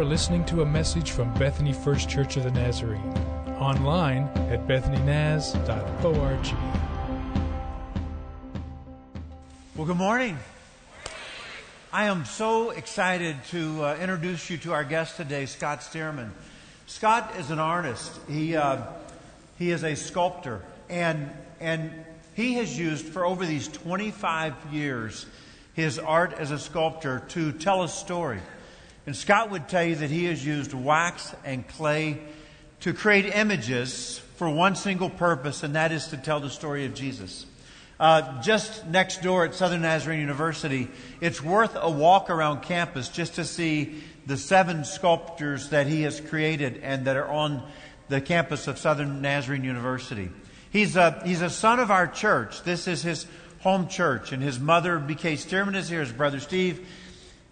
are listening to a message from Bethany First Church of the Nazarene, online at bethanynaz.org. Well, good morning. I am so excited to uh, introduce you to our guest today, Scott Stearman. Scott is an artist. He uh, he is a sculptor, and and he has used for over these 25 years his art as a sculptor to tell a story. And Scott would tell you that he has used wax and clay to create images for one single purpose, and that is to tell the story of Jesus. Uh, just next door at Southern Nazarene University, it's worth a walk around campus just to see the seven sculptures that he has created and that are on the campus of Southern Nazarene University. He's a, he's a son of our church. This is his home church, and his mother, B.K. Stearman, is here, his brother Steve,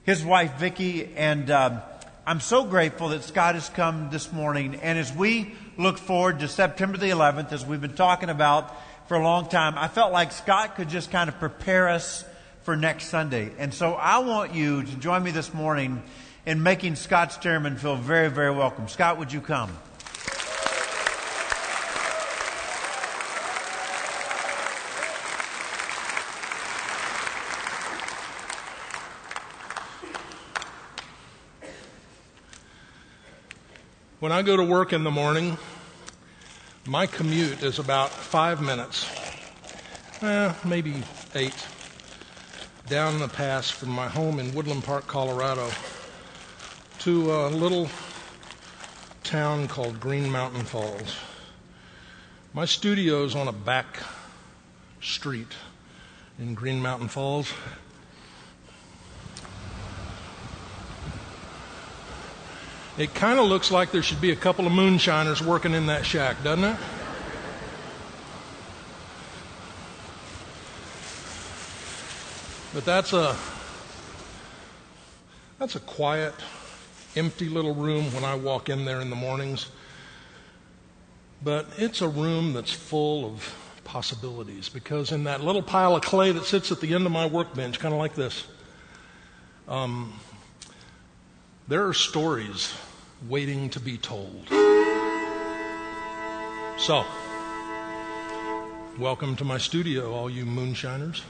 his wife Vicki, and um, I'm so grateful that Scott has come this morning. And as we look forward to September the 11th, as we've been talking about for a long time, I felt like Scott could just kind of prepare us for next Sunday. And so I want you to join me this morning in making Scott's Stearman feel very, very welcome. Scott, would you come? When I go to work in the morning, my commute is about five minutes, eh, maybe eight, down the pass from my home in Woodland Park, Colorado, to a little town called Green Mountain Falls. My studio is on a back street in Green Mountain Falls. It kind of looks like there should be a couple of moonshiners working in that shack, doesn't it? But that's a that's a quiet, empty little room when I walk in there in the mornings. But it's a room that's full of possibilities because in that little pile of clay that sits at the end of my workbench, kind of like this, um, there are stories waiting to be told. So, welcome to my studio, all you moonshiners.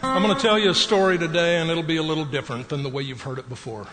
I'm going to tell you a story today, and it'll be a little different than the way you've heard it before.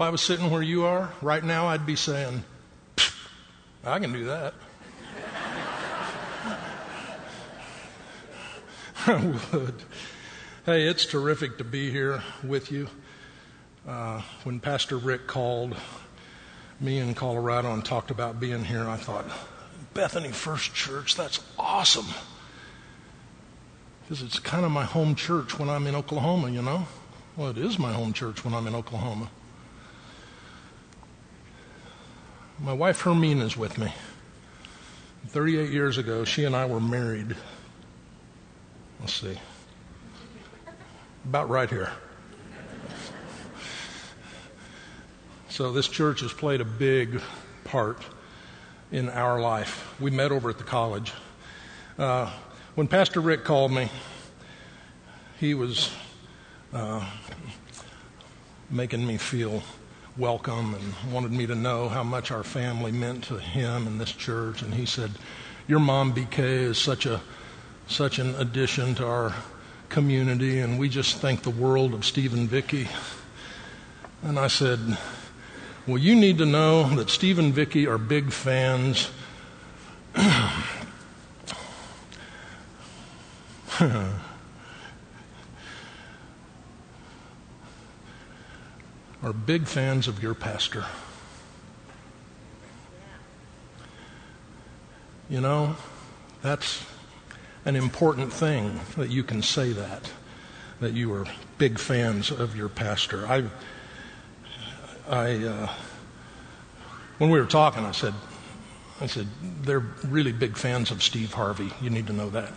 If I was sitting where you are right now, I'd be saying, I can do that. I would. Hey, it's terrific to be here with you. Uh, when Pastor Rick called me in Colorado and talked about being here, I thought, Bethany First Church, that's awesome. Because it's kind of my home church when I'm in Oklahoma, you know? Well, it is my home church when I'm in Oklahoma. My wife Hermine is with me. 38 years ago, she and I were married. Let's see. About right here. So, this church has played a big part in our life. We met over at the college. Uh, when Pastor Rick called me, he was uh, making me feel welcome and wanted me to know how much our family meant to him and this church. And he said, "Your mom BK is such a such an addition to our community, and we just think the world of Steve and Vicky." And I said, "Well, you need to know that Steve and Vicky are big fans." are big fans of your pastor. You know, that's an important thing that you can say that, that you are big fans of your pastor. I, I, uh, when we were talking, I said, I said, they're really big fans of Steve Harvey. You need to know that.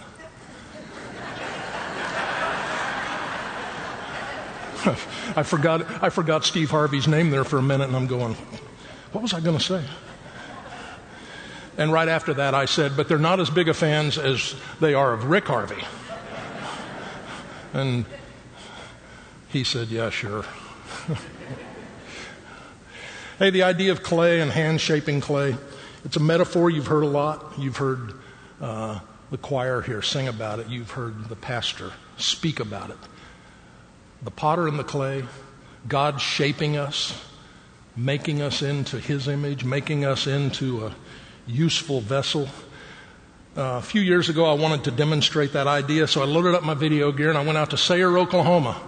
I forgot, I forgot Steve Harvey's name there for a minute, and I'm going, what was I going to say? And right after that, I said, but they're not as big a fans as they are of Rick Harvey. And he said, yeah, sure. hey, the idea of clay and hand shaping clay, it's a metaphor you've heard a lot. You've heard uh, the choir here sing about it, you've heard the pastor speak about it the potter and the clay, God shaping us, making us into His image, making us into a useful vessel. Uh, a few years ago, I wanted to demonstrate that idea, so I loaded up my video gear and I went out to Sayre, Oklahoma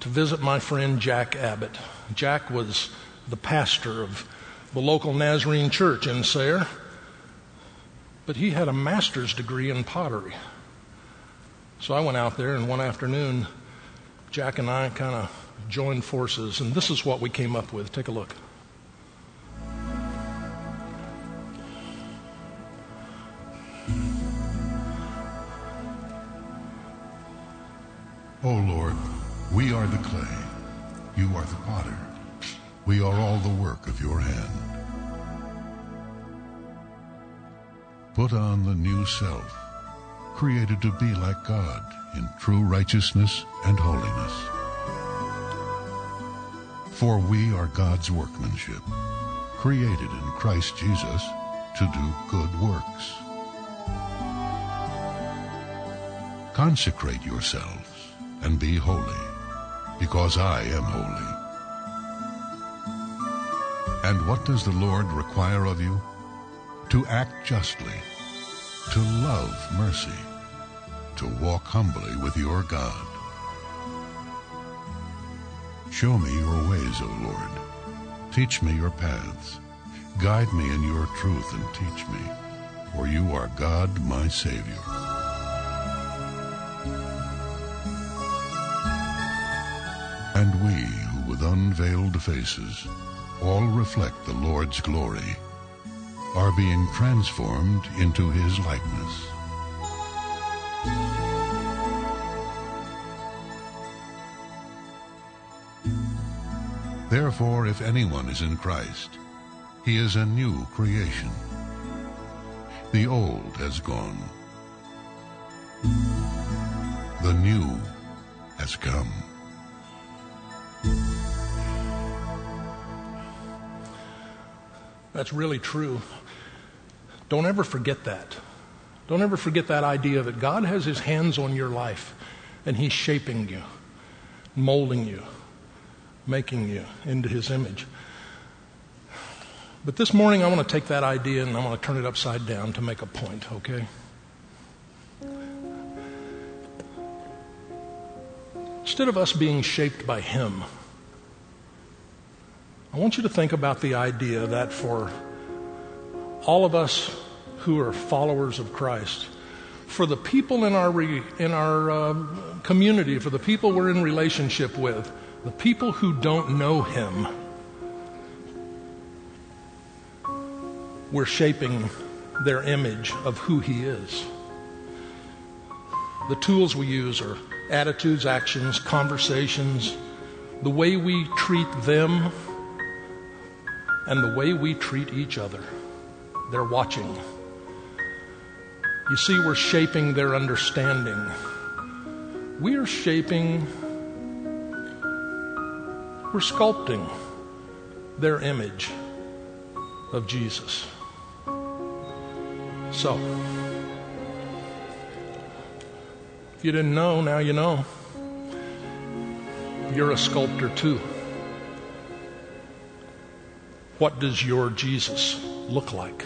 to visit my friend Jack Abbott. Jack was the pastor of the local Nazarene church in Sayre, but he had a master's degree in pottery. So I went out there, and one afternoon, Jack and I kind of joined forces, and this is what we came up with. Take a look. O oh Lord, we are the clay, you are the potter. We are all the work of your hand. Put on the new self, created to be like God in true righteousness and holiness. For we are God's workmanship, created in Christ Jesus to do good works. Consecrate yourselves and be holy, because I am holy. And what does the Lord require of you? To act justly, to love mercy, to walk humbly with your God. Show me your ways, O Lord. Teach me your paths. Guide me in your truth and teach me, for you are God, my Savior. And we, who with unveiled faces all reflect the Lord's glory, are being transformed into his likeness Therefore, if anyone is in Christ, he is a new creation. The old has gone. The new has come. That's really true. Don't ever forget that. Don't ever forget that idea that God has his hands on your life and he's shaping you, molding you making you into his image. But this morning, I want to take that idea and I want to turn it upside down to make a point, okay? Instead of us being shaped by him, I want you to think about the idea that for all of us who are followers of Christ, for the people in our, re, in our uh, community, for the people we're in relationship with, the people who don't know Him, we're shaping their image of who He is. The tools we use are attitudes, actions, conversations, the way we treat them and the way we treat each other. They're watching. You see, we're shaping their understanding. We are shaping, we're sculpting their image of Jesus. So, if you didn't know, now you know. You're a sculptor too. What does your Jesus look like?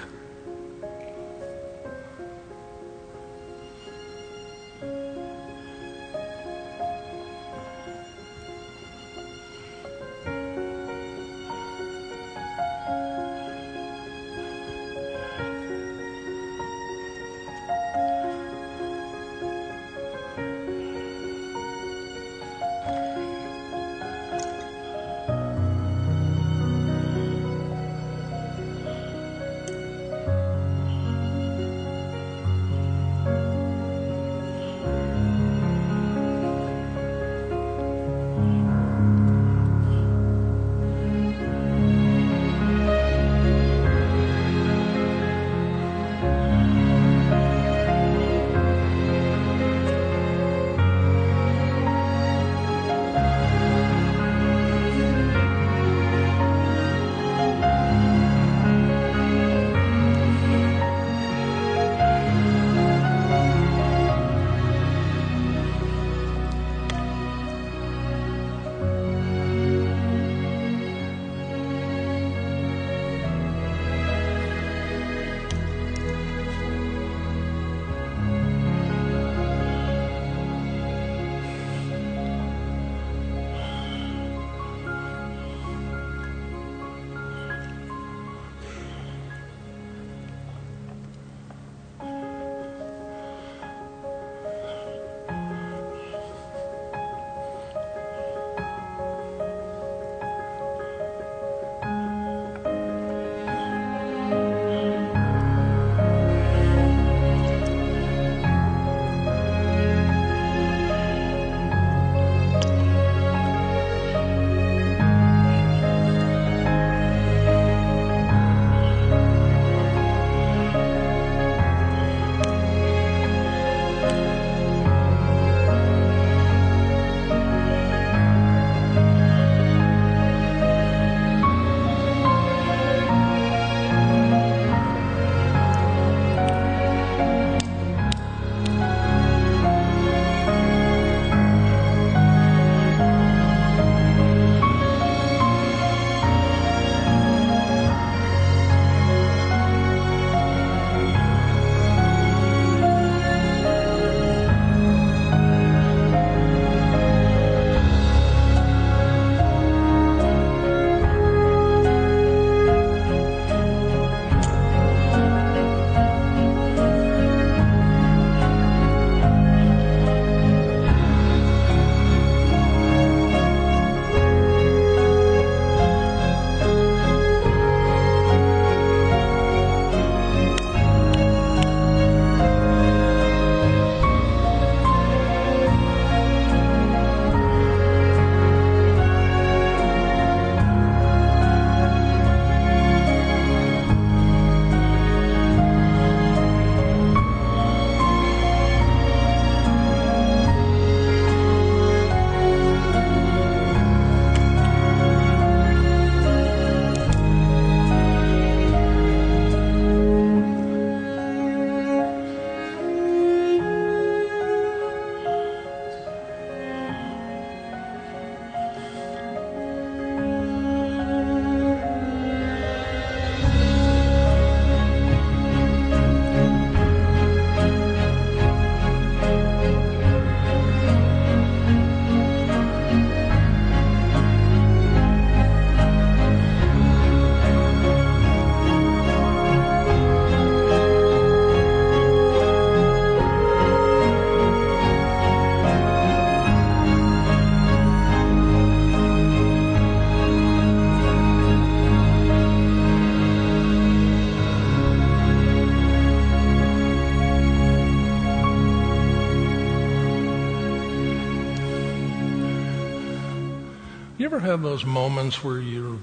Have those moments where you're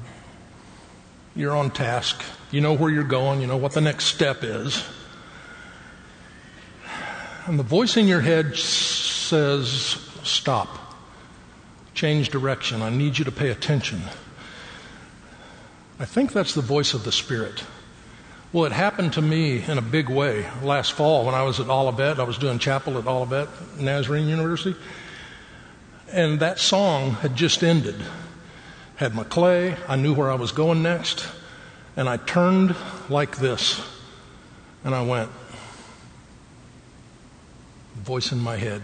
you're on task, you know where you're going, you know what the next step is, and the voice in your head says, "Stop. Change direction. I need you to pay attention." I think that's the voice of the Spirit. Well, it happened to me in a big way last fall when I was at Olivet. I was doing chapel at Olivet Nazarene University. And that song had just ended. Had my clay, I knew where I was going next, and I turned like this. And I went, voice in my head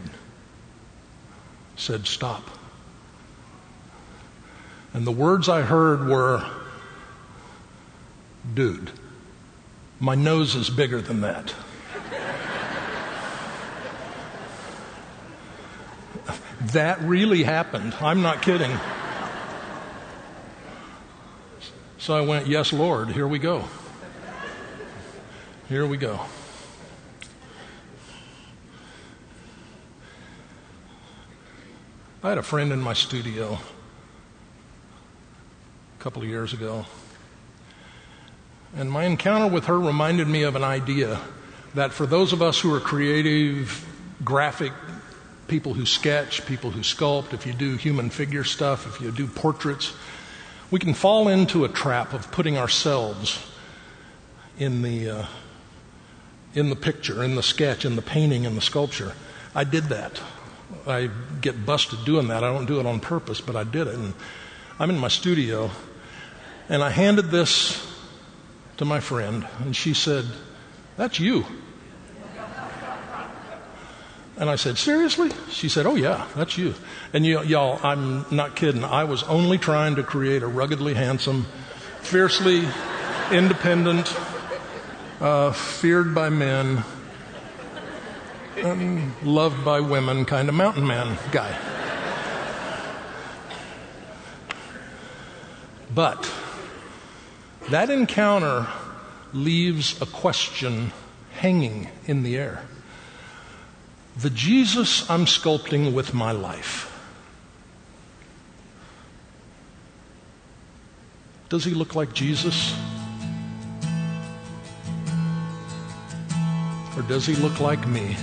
said, Stop. And the words I heard were, Dude. My nose is bigger than that. that really happened. I'm not kidding. So I went, Yes, Lord, here we go. Here we go. I had a friend in my studio a couple of years ago. And my encounter with her reminded me of an idea that for those of us who are creative, graphic people who sketch, people who sculpt, if you do human figure stuff, if you do portraits, we can fall into a trap of putting ourselves in the, uh, in the picture, in the sketch, in the painting, in the sculpture. I did that. I get busted doing that. I don't do it on purpose, but I did it. And I'm in my studio, and I handed this to my friend, and she said, That's you. And I said, Seriously? She said, Oh, yeah, that's you. And you, y'all, I'm not kidding. I was only trying to create a ruggedly handsome, fiercely independent, uh, feared by men, and loved by women kind of mountain man guy. But that encounter leaves a question hanging in the air. The Jesus I'm sculpting with my life, does he look like Jesus? Or does he look like me?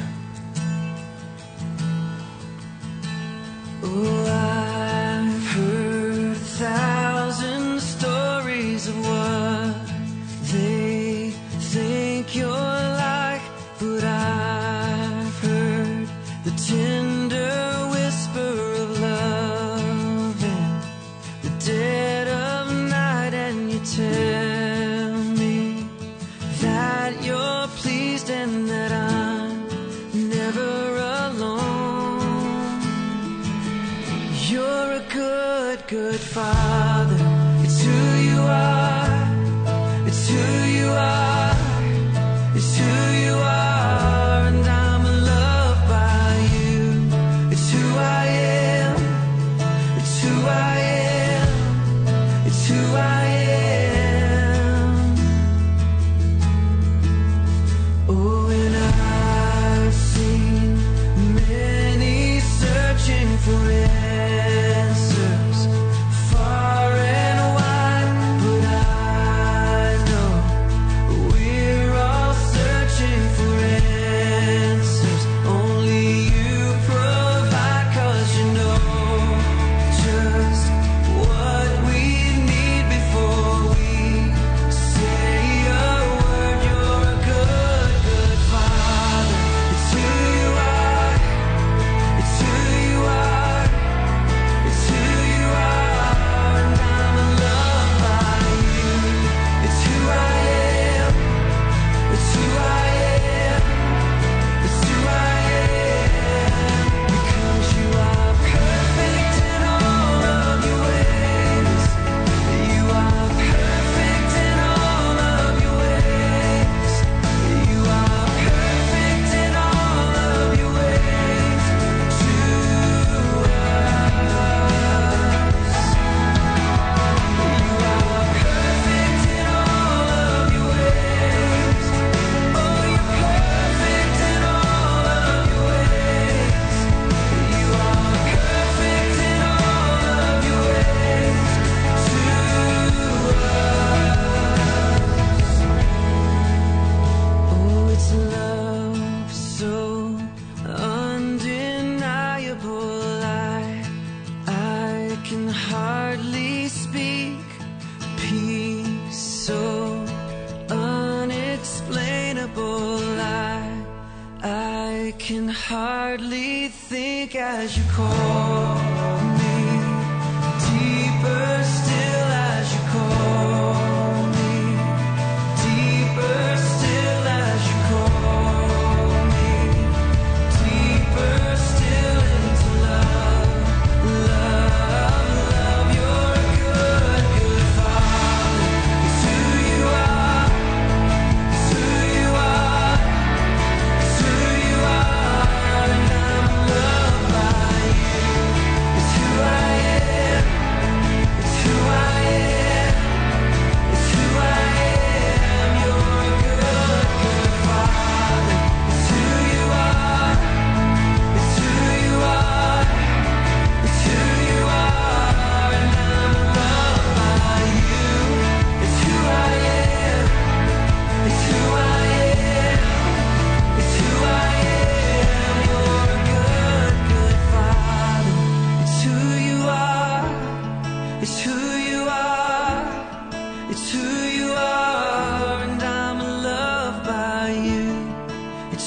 Hardly think as you call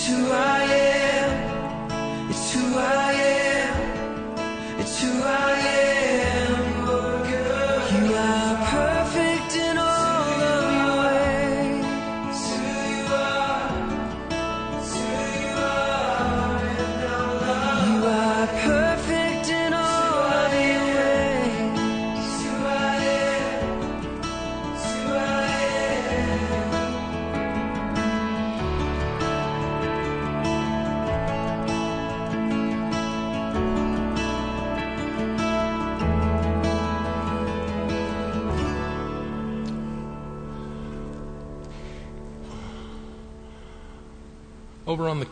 It's who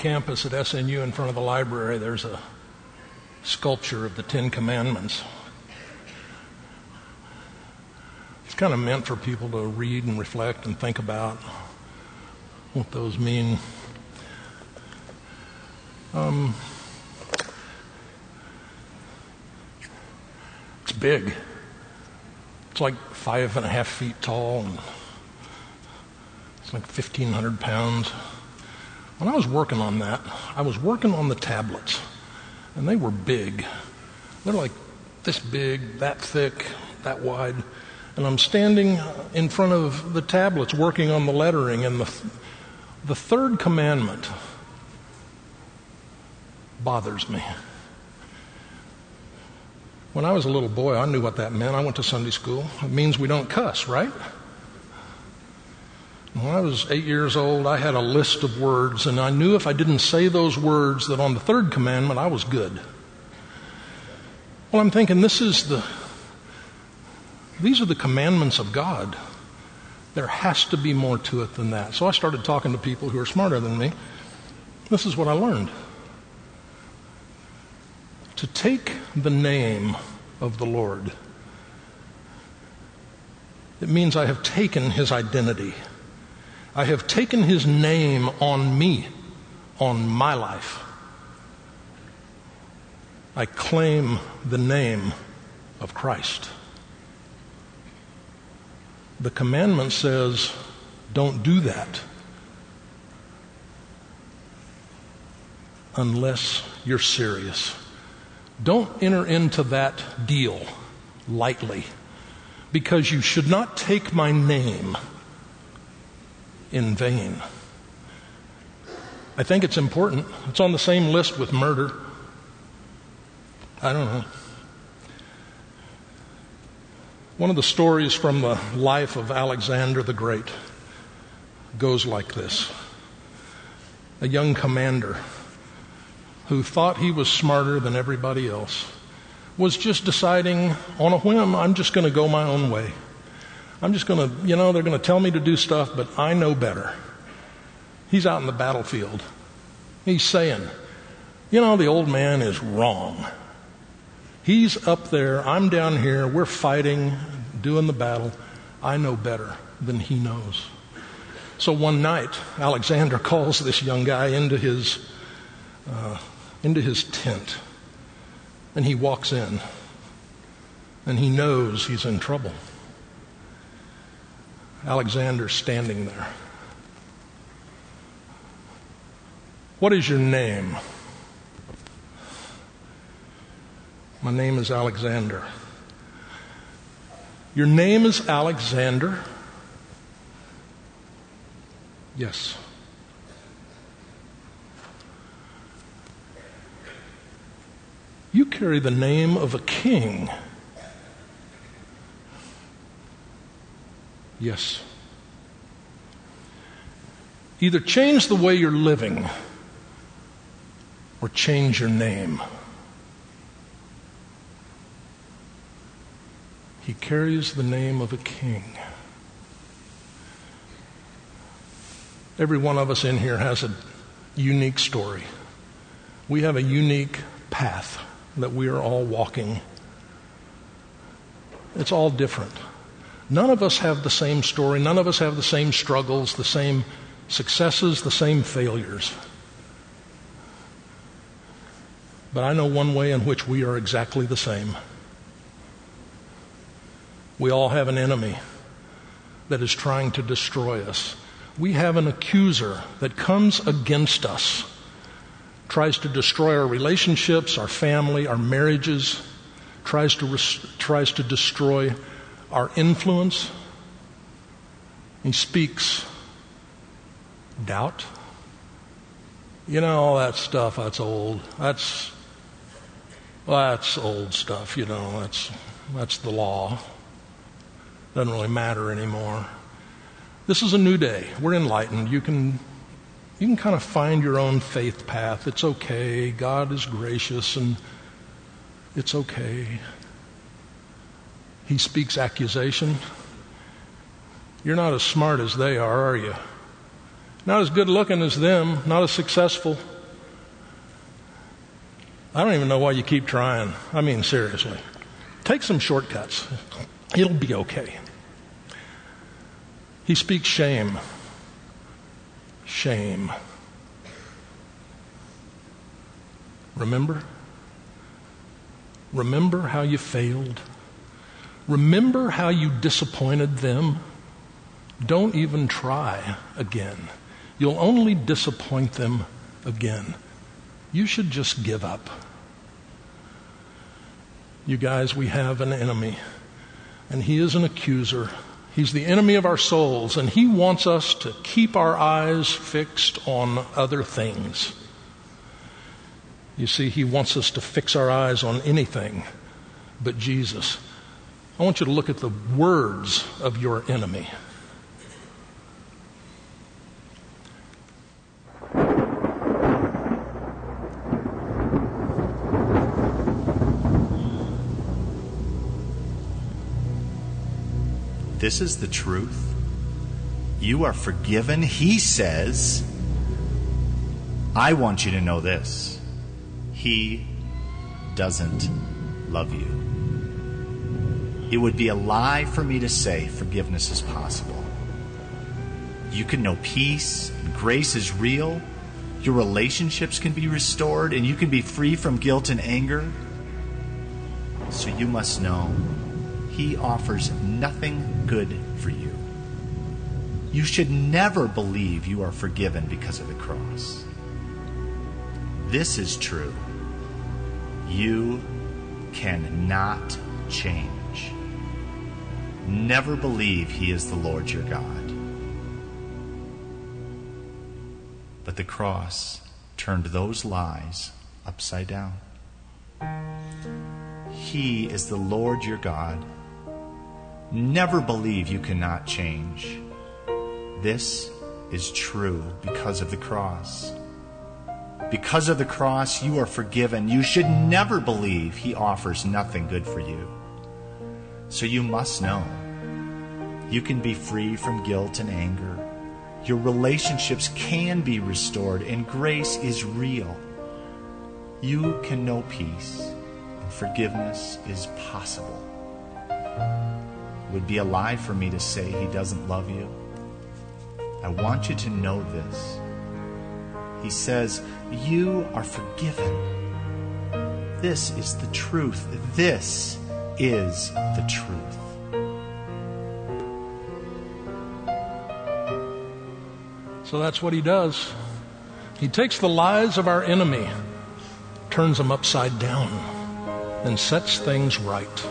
campus at SNU in front of the library, there's a sculpture of the Ten Commandments. It's kind of meant for people to read and reflect and think about what those mean. Um, it's big. It's like five and a half feet tall, and it's like 1,500 pounds. When I was working on that, I was working on the tablets, and they were big. They're like this big, that thick, that wide. And I'm standing uh, in front of the tablets working on the lettering, and the, the third commandment bothers me. When I was a little boy, I knew what that meant. I went to Sunday school. It means we don't cuss, right? When I was eight years old, I had a list of words, and I knew if I didn't say those words, that on the third commandment, I was good. Well, I'm thinking this is the, these are the commandments of God. There has to be more to it than that. So I started talking to people who are smarter than me. This is what I learned. To take the name of the Lord, it means I have taken his identity. I have taken his name on me, on my life. I claim the name of Christ. The commandment says, don't do that unless you're serious. Don't enter into that deal lightly because you should not take my name in vain. I think it's important. It's on the same list with murder. I don't know. One of the stories from the life of Alexander the Great goes like this A young commander who thought he was smarter than everybody else was just deciding on a whim, I'm just going to go my own way. I'm just going to, you know, they're going to tell me to do stuff, but I know better. He's out in the battlefield. He's saying, you know, the old man is wrong. He's up there, I'm down here, we're fighting, doing the battle. I know better than he knows. So one night, Alexander calls this young guy into his, uh, into his tent, and he walks in. and he knows he's in trouble. Alexander's standing there. What is your name? My name is Alexander. Your name is Alexander? Yes. You carry the name of a king. Yes. Either change the way you're living or change your name. He carries the name of a king. Every one of us in here has a unique story. We have a unique path that we are all walking. It's all different. None of us have the same story. None of us have the same struggles, the same successes, the same failures. But I know one way in which we are exactly the same. We all have an enemy that is trying to destroy us. We have an accuser that comes against us, tries to destroy our relationships, our family, our marriages, tries to, res- tries to destroy our influence. He speaks doubt. You know, all that stuff, that's old. That's, well, that's old stuff, you know, that's, that's the law. Doesn't really matter anymore. This is a new day. We're enlightened. You can, you can kind of find your own faith path. It's okay. God is gracious and it's okay. He speaks accusation. You're not as smart as they are, are you? Not as good looking as them, not as successful. I don't even know why you keep trying. I mean, seriously. Take some shortcuts. It'll be okay. He speaks shame. Shame. Remember? Remember how you failed? Remember how you disappointed them? Don't even try again. You'll only disappoint them again. You should just give up. You guys, we have an enemy, and he is an accuser. He's the enemy of our souls, and he wants us to keep our eyes fixed on other things. You see, he wants us to fix our eyes on anything but Jesus. I want you to look at the words of your enemy. This is the truth. You are forgiven. He says, I want you to know this. He doesn't love you. It would be a lie for me to say forgiveness is possible. You can know peace, and grace is real, your relationships can be restored, and you can be free from guilt and anger. So you must know He offers nothing good for you. You should never believe you are forgiven because of the cross. This is true. You cannot change. Never believe He is the Lord your God. But the cross turned those lies upside down. He is the Lord your God. Never believe you cannot change. This is true because of the cross. Because of the cross, you are forgiven. You should never believe He offers nothing good for you. So you must know you can be free from guilt and anger. Your relationships can be restored, and grace is real. You can know peace, and forgiveness is possible. It would be a lie for me to say He doesn't love you. I want you to know this. He says, You are forgiven. This is the truth. This is the truth. So that's what he does. He takes the lies of our enemy, turns them upside down, and sets things right.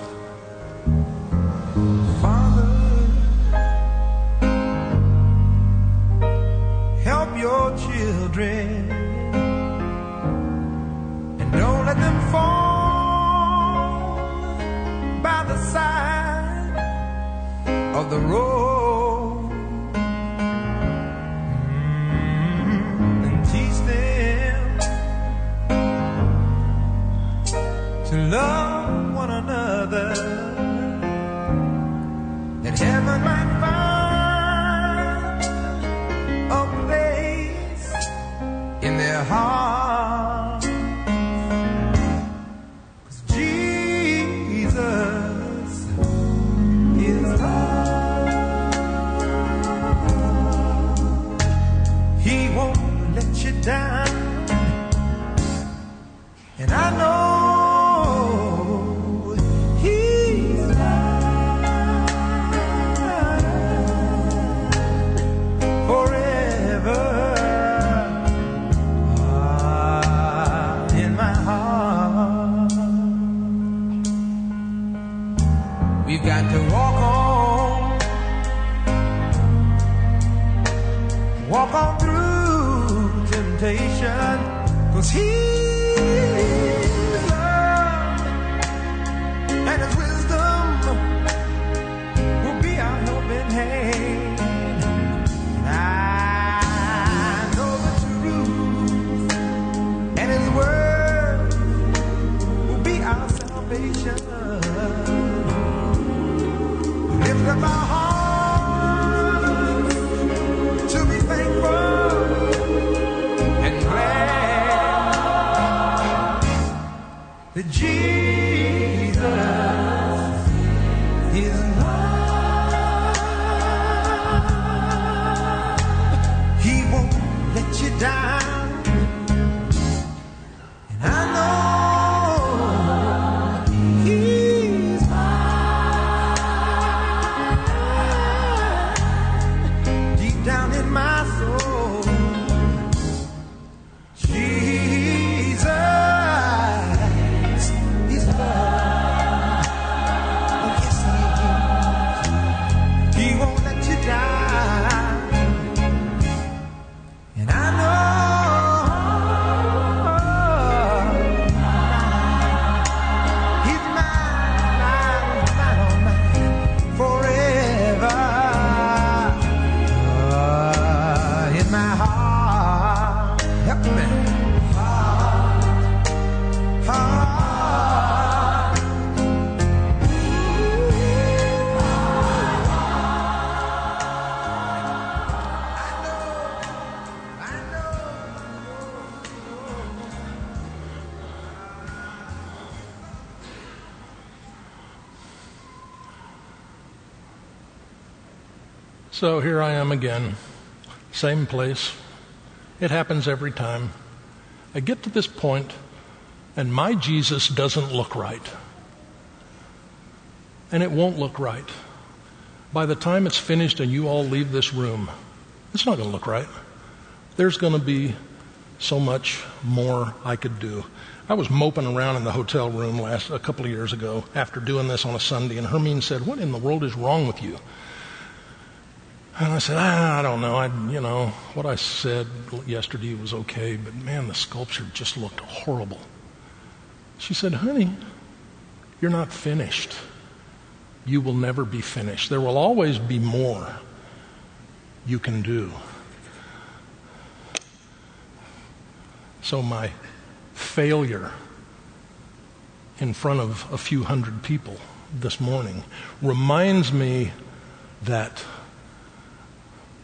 So here I am again, same place. It happens every time. I get to this point, and my Jesus doesn't look right. And it won't look right. By the time it's finished and you all leave this room, it's not going to look right. There's going to be so much more I could do. I was moping around in the hotel room last a couple of years ago after doing this on a Sunday, and Hermine said, "What in the world is wrong with you?" And I said, ah, I don't know. I, you know, what I said yesterday was okay, but man, the sculpture just looked horrible. She said, honey, you're not finished. You will never be finished. There will always be more you can do. So my failure in front of a few hundred people this morning reminds me that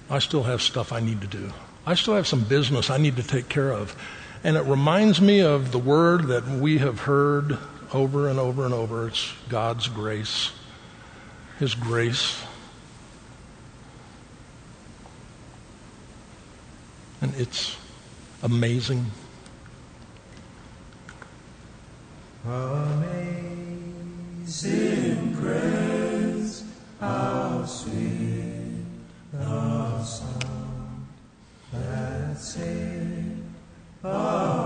I still have stuff I need to do. I still have some business I need to take care of. And it reminds me of the word that we have heard over and over and over. It's God's grace, His grace. And it's amazing. Amazing grace, How the sound that saved us.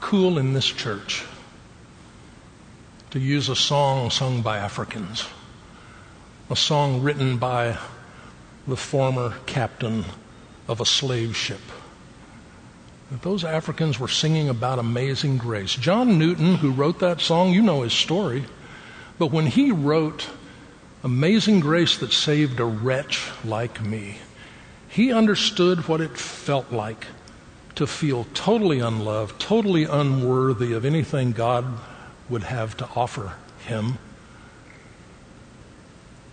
Cool in this church to use a song sung by Africans, a song written by the former captain of a slave ship. Those Africans were singing about amazing grace. John Newton, who wrote that song, you know his story, but when he wrote Amazing Grace that saved a wretch like me, he understood what it felt like to feel totally unloved, totally unworthy of anything God would have to offer him.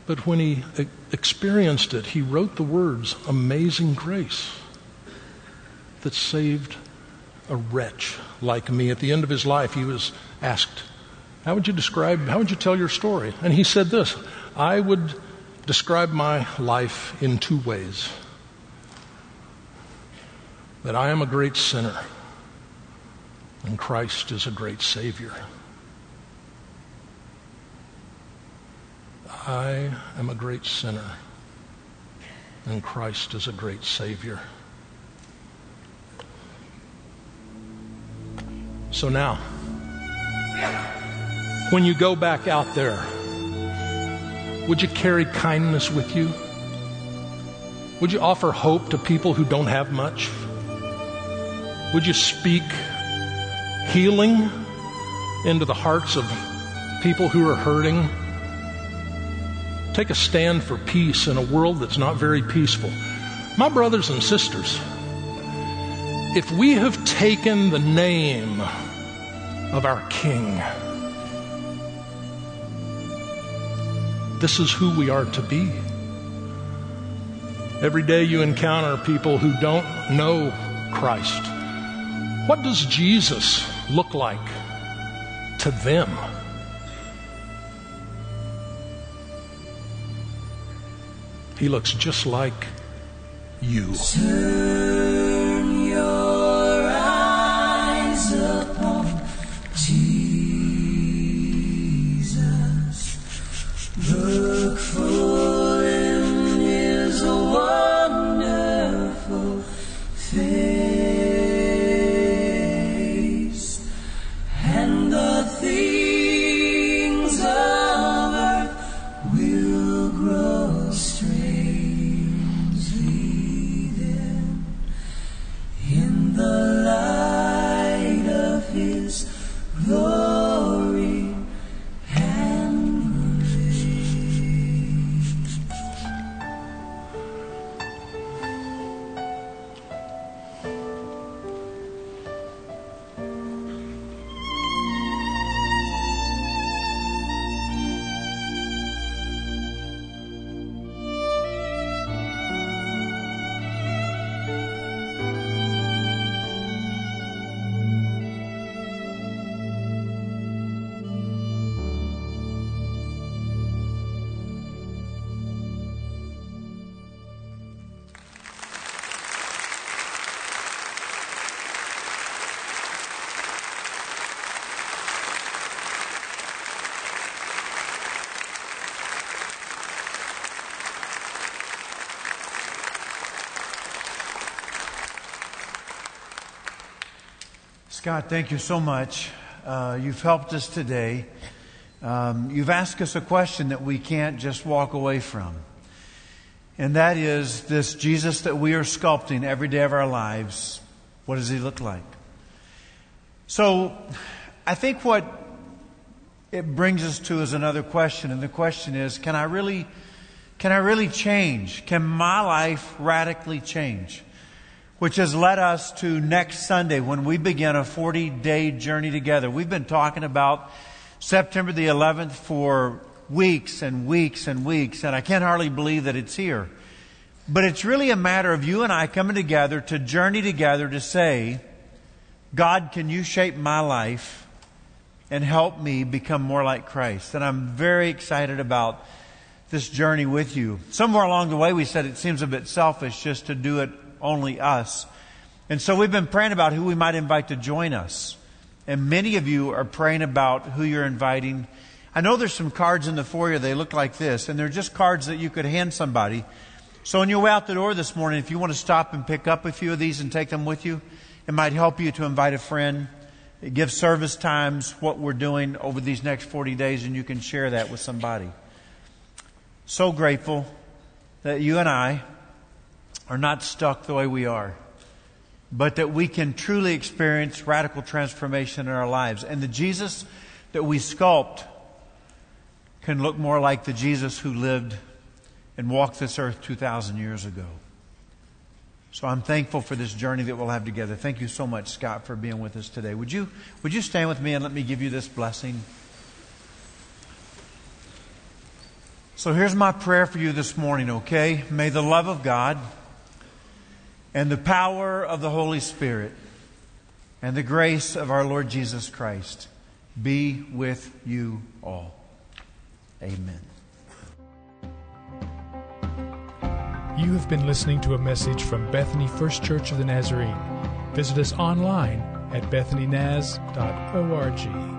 But when he experienced it, he wrote the words, Amazing Grace, that saved a wretch like me. At the end of his life, he was asked, How would you describe, how would you tell your story? And he said this I would describe my life in two ways that I am a great sinner and Christ is a great Savior. I am a great sinner and Christ is a great Savior. So now, when you go back out there, would you carry kindness with you? Would you offer hope to people who don't have much? Would you speak healing into the hearts of people who are hurting? Take a stand for peace in a world that's not very peaceful. My brothers and sisters, if we have taken the name of our King, this is who we are to be. Every day you encounter people who don't know Christ. What does Jesus look like to them? He looks just like you. Scott, thank you so much. Uh, you've helped us today. Um, you've asked us a question that we can't just walk away from. And that is this Jesus that we are sculpting every day of our lives. What does he look like? So, I think what it brings us to is another question, and the question is, can I really, can I really change? Can my life radically change? Which has led us to next Sunday when we begin a 40 day journey together. We've been talking about September the 11th for weeks and weeks and weeks, and I can't hardly believe that it's here. But it's really a matter of you and I coming together to journey together to say, God, can you shape my life and help me become more like Christ? And I'm very excited about this journey with you. Somewhere along the way, we said it seems a bit selfish just to do it only us. And so we've been praying about who we might invite to join us. And many of you are praying about who you're inviting. I know there's some cards in the foyer, they look like this, and they're just cards that you could hand somebody. So on your way out the door this morning, if you want to stop and pick up a few of these and take them with you, it might help you to invite a friend. Give service times, what we're doing over these next 40 days, and you can share that with somebody. So grateful that you and I are not stuck the way we are, but that we can truly experience radical transformation in our lives. And the Jesus that we sculpt can look more like the Jesus who lived and walked this earth 2,000 years ago. So I'm thankful for this journey that we'll have together. Thank you so much, Scott, for being with us today. Would you, would you stand with me and let me give you this blessing? So here's my prayer for you this morning, okay? May the love of God and the power of the Holy Spirit and the grace of our Lord Jesus Christ be with you all. Amen. You have been listening to a message from Bethany First Church of the Nazarene. Visit us online at bethanynaz.org.